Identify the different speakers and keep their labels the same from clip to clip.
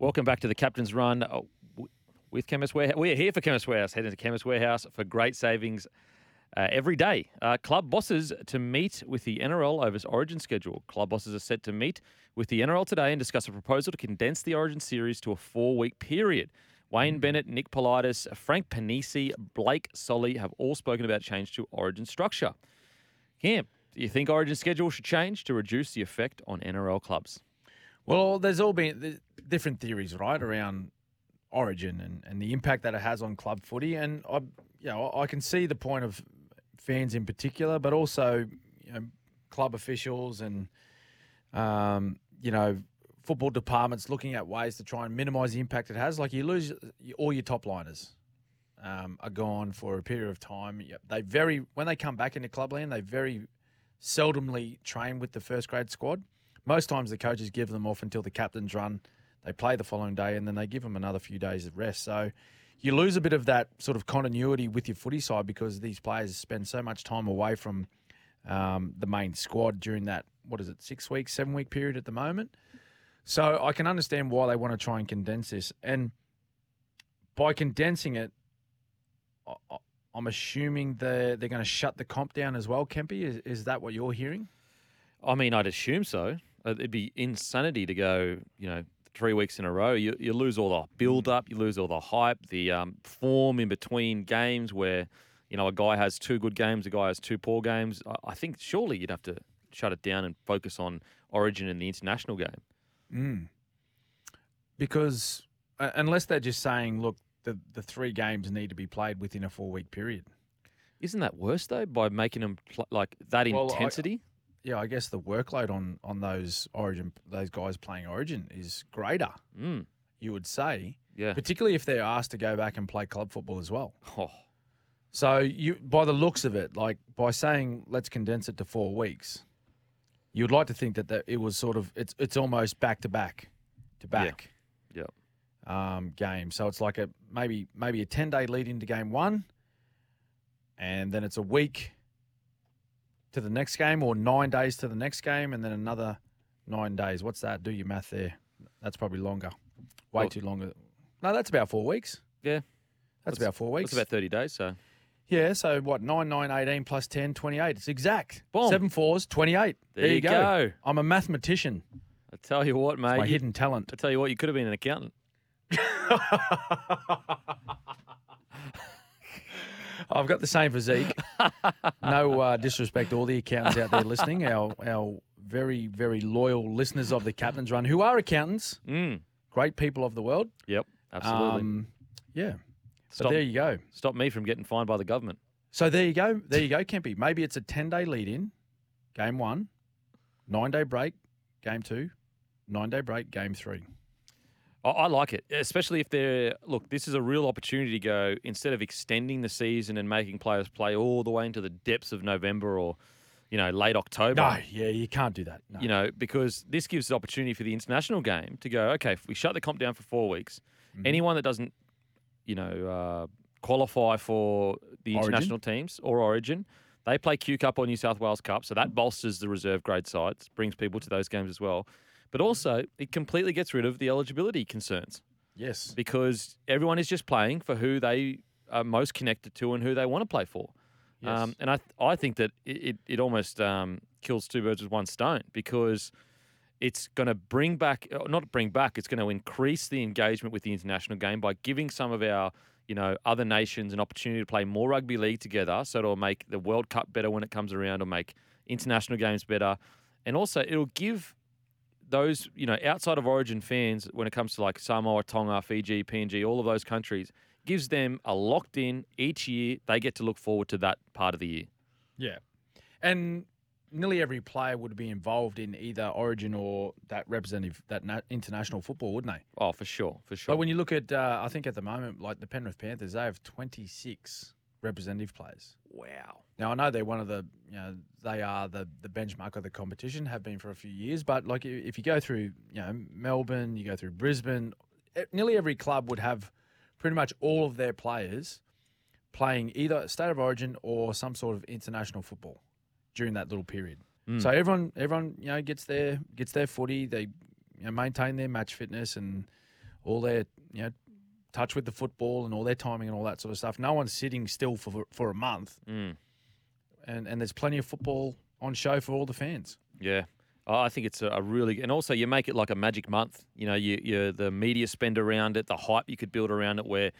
Speaker 1: Welcome back to the Captain's Run uh, with Chemist Warehouse. We're here for Chemist Warehouse. Head into Chemist Warehouse for great savings uh, every day. Uh, club bosses to meet with the NRL over its Origin schedule. Club bosses are set to meet with the NRL today and discuss a proposal to condense the Origin series to a four-week period. Wayne Bennett, Nick Politis, Frank Ponissi, Blake Solly have all spoken about change to Origin structure. Cam, do you think Origin schedule should change to reduce the effect on NRL clubs?
Speaker 2: Well, there's all been different theories, right, around Origin and, and the impact that it has on club footy, and I, you know, I can see the point of fans in particular, but also you know, club officials and um, you know football departments looking at ways to try and minimise the impact it has. Like you lose all your top liners um, are gone for a period of time. They very when they come back into clubland, they very seldomly train with the first grade squad. Most times the coaches give them off until the captain's run. They play the following day and then they give them another few days of rest. So you lose a bit of that sort of continuity with your footy side because these players spend so much time away from um, the main squad during that, what is it, six weeks, seven week period at the moment. So I can understand why they want to try and condense this. And by condensing it, I'm assuming they're, they're going to shut the comp down as well, Kempy. Is, is that what you're hearing?
Speaker 1: I mean, I'd assume so. Uh, It'd be insanity to go, you know, three weeks in a row. You, you lose all the build up, you lose all the hype, the um, form in between games where, you know, a guy has two good games, a guy has two poor games. I, I think surely you'd have to shut it down and focus on Origin and the international game.
Speaker 2: Mm. Because uh, unless they're just saying, look, the, the three games need to be played within a four week period.
Speaker 1: Isn't that worse though? By making them pl- like that
Speaker 2: Well,
Speaker 1: intensity.
Speaker 2: Yeah, I guess the workload on on those Origin those guys playing Origin is greater.
Speaker 1: Mm,
Speaker 2: You would say,
Speaker 1: yeah.
Speaker 2: particularly if they're asked to go back and play club football as well.
Speaker 1: Oh,
Speaker 2: So you, by the looks of it, like by saying let's condense it to four weeks, you would like to think that, that it was sort of it's it's almost back to back to back.
Speaker 1: yeah.
Speaker 2: um, game. So it's like a maybe maybe a ten day lead into game one, and then it's a week to the next game, or nine days to the next game, and then another nine days. What's that? Do your math there. That's probably longer. Way
Speaker 1: Well-
Speaker 2: too longer. No, that's about four weeks.
Speaker 1: Yeah.
Speaker 2: That's,
Speaker 1: That's-
Speaker 2: about four weeks.
Speaker 1: It's about 30 days. So
Speaker 2: yeah, so what, 9, 9, 18 plus 10, 28. It's exact.
Speaker 1: Boom.
Speaker 2: Seven fours, 28.
Speaker 1: there, you go.
Speaker 2: I'm a mathematician.
Speaker 1: I tell you what,
Speaker 2: It's
Speaker 1: mate.
Speaker 2: my
Speaker 1: you-
Speaker 2: hidden talent.
Speaker 1: I tell you what, you could have been an accountant.
Speaker 2: I've got the same physique. No uh, disrespect to all the accountants out there listening, our our very very loyal listeners of the Captain's Run, who are accountants,
Speaker 1: Mm.
Speaker 2: great people of the world.
Speaker 1: Yep. Absolutely.
Speaker 2: Um, yeah. So
Speaker 1: Stop-
Speaker 2: there you go.
Speaker 1: Stop me from getting fined by the government.
Speaker 2: So there you go. There you go, Kempy. Maybe it's a ten day lead in, game one, nine day break, game two, nine day break, game three.
Speaker 1: I, I like it, especially if they're look. This is a real opportunity to go instead of extending the season and making players play all the way into the depths of November or, you know, late October.
Speaker 2: No, yeah, you can't do that. No.
Speaker 1: You know, because this gives the opportunity for the international game to go. Okay, if we shut the comp down for four weeks,
Speaker 2: Mhm.
Speaker 1: anyone that doesn't, you know, uh, qualify for the
Speaker 2: Origin?
Speaker 1: international teams or Origin, they play Q Cup or New South Wales Cup, so that bolsters the reserve grade sides, brings people to those games as well. But also, it completely gets rid of the eligibility concerns
Speaker 2: yes.
Speaker 1: because everyone is just playing for who they are most connected to and who they want to play for.
Speaker 2: Yes.
Speaker 1: Um, and I, th- I think that it, it, it almost um, kills two birds with one stone because it's going to bring back, uh, not bring back, it's going to increase the engagement with the international game by giving some of our, you know, other nations an opportunity to play more rugby league together. So it'll make the World Cup better when it comes around, or make international games better, and also it'll give those, you know, outside of Origin fans when it comes to like Samoa, Tonga, Fiji, PNG, all of those countries, gives them a locked in each year. They get to look forward to that part of the year.
Speaker 2: Yeah. And nearly every player would be involved in either Origin or that representative, that na- international football, wouldn't they?
Speaker 1: Oh, for sure, for sure.
Speaker 2: But when you look at, uh, I think at the moment, like the Penrith Panthers, they have 26 representative players.
Speaker 1: wow.
Speaker 2: Now I know they're one of the, you know, they are the the benchmark of the competition, have been for a few years. But like if you go through, you know, Melbourne, you go through Brisbane, e- nearly every club would have pretty much all of their players playing either state of origin or some sort of international football during that little period.
Speaker 1: Mm.
Speaker 2: So everyone, everyone, you know, gets their gets their footy. They you know, maintain their match fitness and all their you know touch with the football and all their timing and all that sort of stuff. No one's sitting still for for a month,
Speaker 1: Mm.
Speaker 2: and and there's plenty of football on show for all the fans.
Speaker 1: Yeah. Oh, I think it's a, a really, and also you make it like a magic month. You know, you, you the media spend around it, the hype you could build around it, where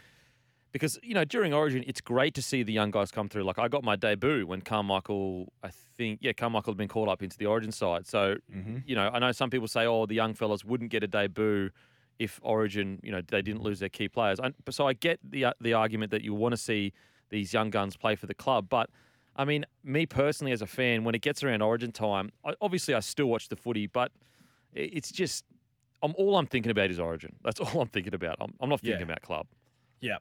Speaker 1: because you know during Origin, it's great to see the young guys come through. Like I got my debut when Carmichael, I think, yeah, Carmichael had been called up into the Origin side. So
Speaker 2: Mm-hmm.
Speaker 1: you know, I know some people say, oh, the young fellas wouldn't get a debut if Origin, you know, they didn't lose their key players. I, so I get the uh, the argument that you want to see these young guns play for the club, but I mean, me personally as a fan, when it gets around Origin time, I, obviously I still watch the footy, but it's just. I'm, all I'm thinking about is Origin. That's all I'm thinking about. I'm, I'm not thinking
Speaker 2: Yeah.
Speaker 1: about club.
Speaker 2: Yeah.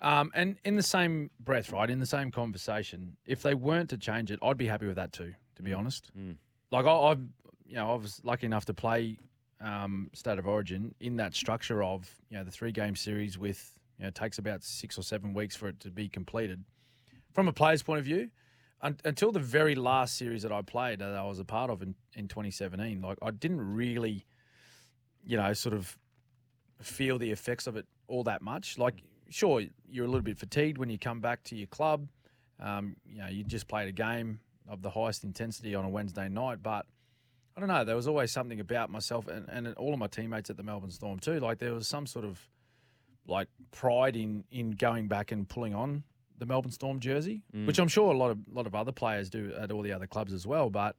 Speaker 2: Um, and in the same breath, right, in the same conversation, if they weren't to change it, I'd be happy with that too. To be honest,
Speaker 1: Mm.
Speaker 2: like I, I've, you know, I was lucky enough to play um, State of Origin in that structure of you know the three game series with you know it takes about six or seven weeks for it to be completed. From a player's point of view, un- until the very last series that I played that I was a part of in, in 2017, like I didn't really, you know, sort of feel the effects of it all that much. Like, sure, you're a little bit fatigued when you come back to your club. Um, you know, you just played a game of the highest intensity on a Wednesday night, but I don't know. There was always something about myself and, and all of my teammates at the Melbourne Storm too. Like there was some sort of like pride in in going back and pulling on the Melbourne Storm jersey,
Speaker 1: Mm.
Speaker 2: which I'm sure a lot of lot of other players do at all the other clubs as well. But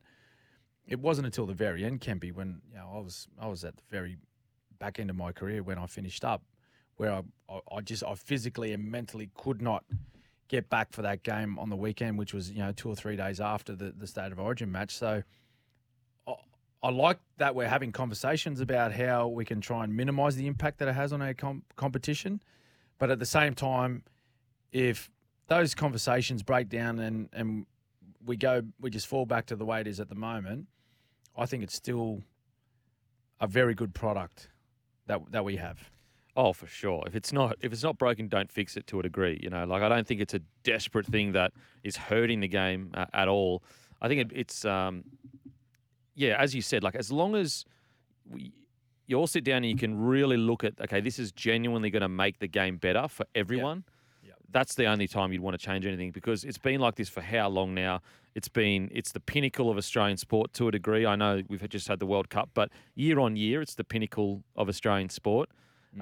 Speaker 2: it wasn't until the very end, Kempy, when you know I was I was at the very back end of my career when I finished up, where I I, I just I physically and mentally could not get back for that game on the weekend, which was you know two or three days after the the state of origin match. So I, like that we're having conversations about how we can try and minimise the impact that it has on our com- competition, but at the same time, if those conversations break down and and we go we just fall back to the way it is at the moment, I think it's still a very good product that that we have.
Speaker 1: Oh, for sure. If it's not if it's not broken, don't fix it to a degree. You know, like I don't think it's a desperate thing that is hurting the game uh, at all. I think it, it's um, yeah, as you said, like as long as we, you all sit down and you can really look at okay, this is genuinely going to make the game better for everyone.
Speaker 2: Yep.
Speaker 1: That's the only time you'd want to change anything because it's been like this for how long now? It's been it's the pinnacle of Australian sport to a degree. I know we've just had the World Cup, but year on year, it's the pinnacle of Australian sport.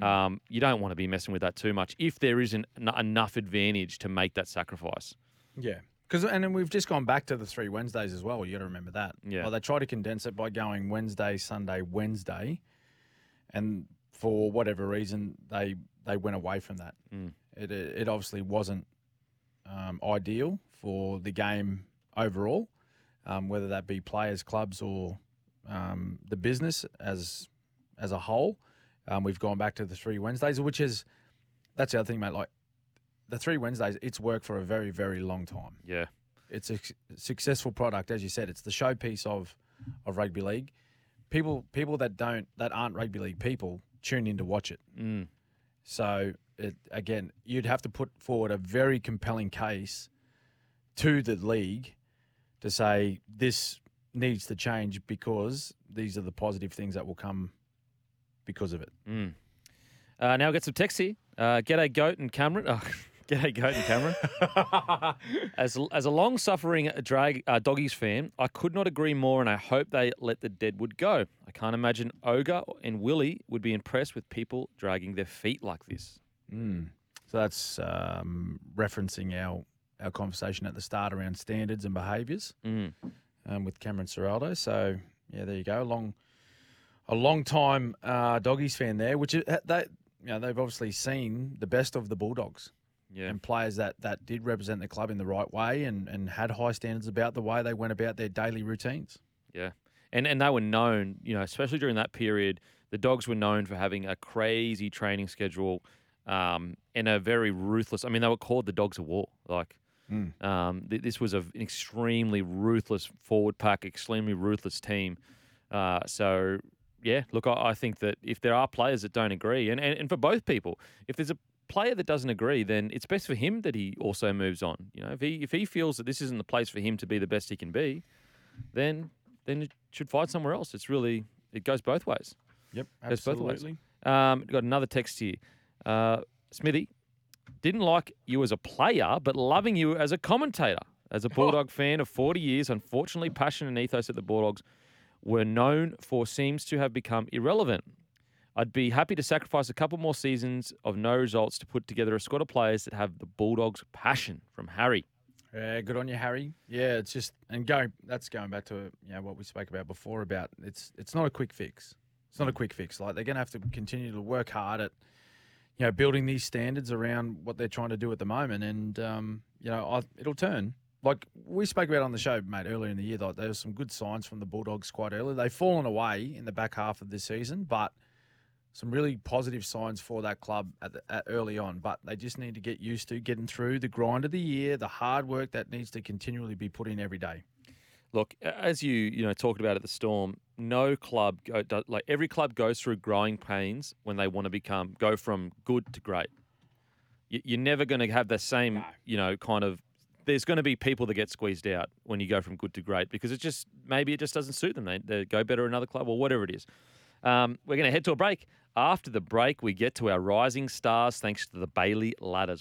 Speaker 1: Um, you don't want to be messing with that too much if there isn't en- enough advantage to make that sacrifice.
Speaker 2: Yeah. Because and then we've just gone back to the three Wednesdays as well. You got to remember that.
Speaker 1: Yeah.
Speaker 2: Well, they try to condense it by going Wednesday, Sunday, Wednesday, and for whatever reason they they went away from that.
Speaker 1: Mm.
Speaker 2: It it it obviously wasn't um, ideal for the game overall, um, whether that be players, clubs, or um, the business as as a whole. Um, we've gone back to the three Wednesdays, which is that's the other thing, mate. Like the three Wednesdays, it's worked for a very very long time
Speaker 1: Yeah.
Speaker 2: it's a successful product, as you said. It's the showpiece of of rugby league. People people that don't that aren't rugby league people tune in to watch it.
Speaker 1: Mm.
Speaker 2: So it, again, you'd have to put forward a very compelling case to the league to say this needs to change because these are the positive things that will come because of it.
Speaker 1: Mm. Uh, now get some here. Uh, g'day, Goat and Cameron. Oh, g'day, Goat and Cameron. as, as a long suffering drag uh, doggies fan, I could not agree more, and I hope they let the deadwood go. I can't imagine Ogre and Willie would be impressed with people dragging their feet like this.
Speaker 2: Mm. So that's um, referencing our our conversation at the start around standards and behaviours.
Speaker 1: Mm.
Speaker 2: um, with Cameron Ciraldo. So yeah, there you go. A long, a long time uh, doggies fan there, which they you know they've obviously seen the best of the Bulldogs
Speaker 1: Yeah.
Speaker 2: and players that that did represent the club in the right way and and had high standards about the way they went about their daily routines.
Speaker 1: Yeah, and and they were known, you know, especially during that period, the dogs were known for having a crazy training schedule, um, and a very ruthless. I mean, they were called the Dogs of War. Like,
Speaker 2: Mm.
Speaker 1: um, th- this was a, an extremely ruthless forward pack, extremely ruthless team. Uh, so yeah, look, I, I think that if there are players that don't agree, and, and and for both people, if there's a player that doesn't agree, then it's best for him that he also moves on. You know, if he if he feels that this isn't the place for him to be the best he can be, then then it should find somewhere else. It's really it goes both ways.
Speaker 2: Yep,
Speaker 1: Goes both ways.
Speaker 2: absolutely.
Speaker 1: Um, got another text here. Uh, Smithy, didn't like you as a player, but loving you as a commentator. As a Bulldog fan of 40 years, unfortunately, passion and ethos at the Bulldogs were known for seems to have become irrelevant. I'd be happy to sacrifice a couple more seasons of no results to put together a squad of players that have the Bulldogs' passion. From Harry.
Speaker 2: Yeah, good on you, Harry. Yeah, it's just and going. That's going back to you know what we spoke about before. About it's it's not a quick fix. It's not a quick fix. Like they're going to have to continue to work hard at you know building these standards around what they're trying to do at the moment, and um, you know I, it'll turn. Like we spoke about on the show, mate, earlier in the year, like there were some good signs from the Bulldogs quite early. They've fallen away in the back half of this season, but some really positive signs for that club at, the, at early on. But they just need to get used to getting through the grind of the year, the hard work that needs to continually be put in every day.
Speaker 1: Look, as you you know talked about at the Storm, no club go, like every club goes through growing pains when they want to become go from good to great. You, you're never going to have the same
Speaker 2: No.
Speaker 1: you know kind of. There's going to be people that get squeezed out when you go from good to great because it just maybe it just doesn't suit them. They, they go better at another club or whatever it is. Um, we're going to head to a break. After the break, we get to our rising stars thanks to the Bailey Ladders.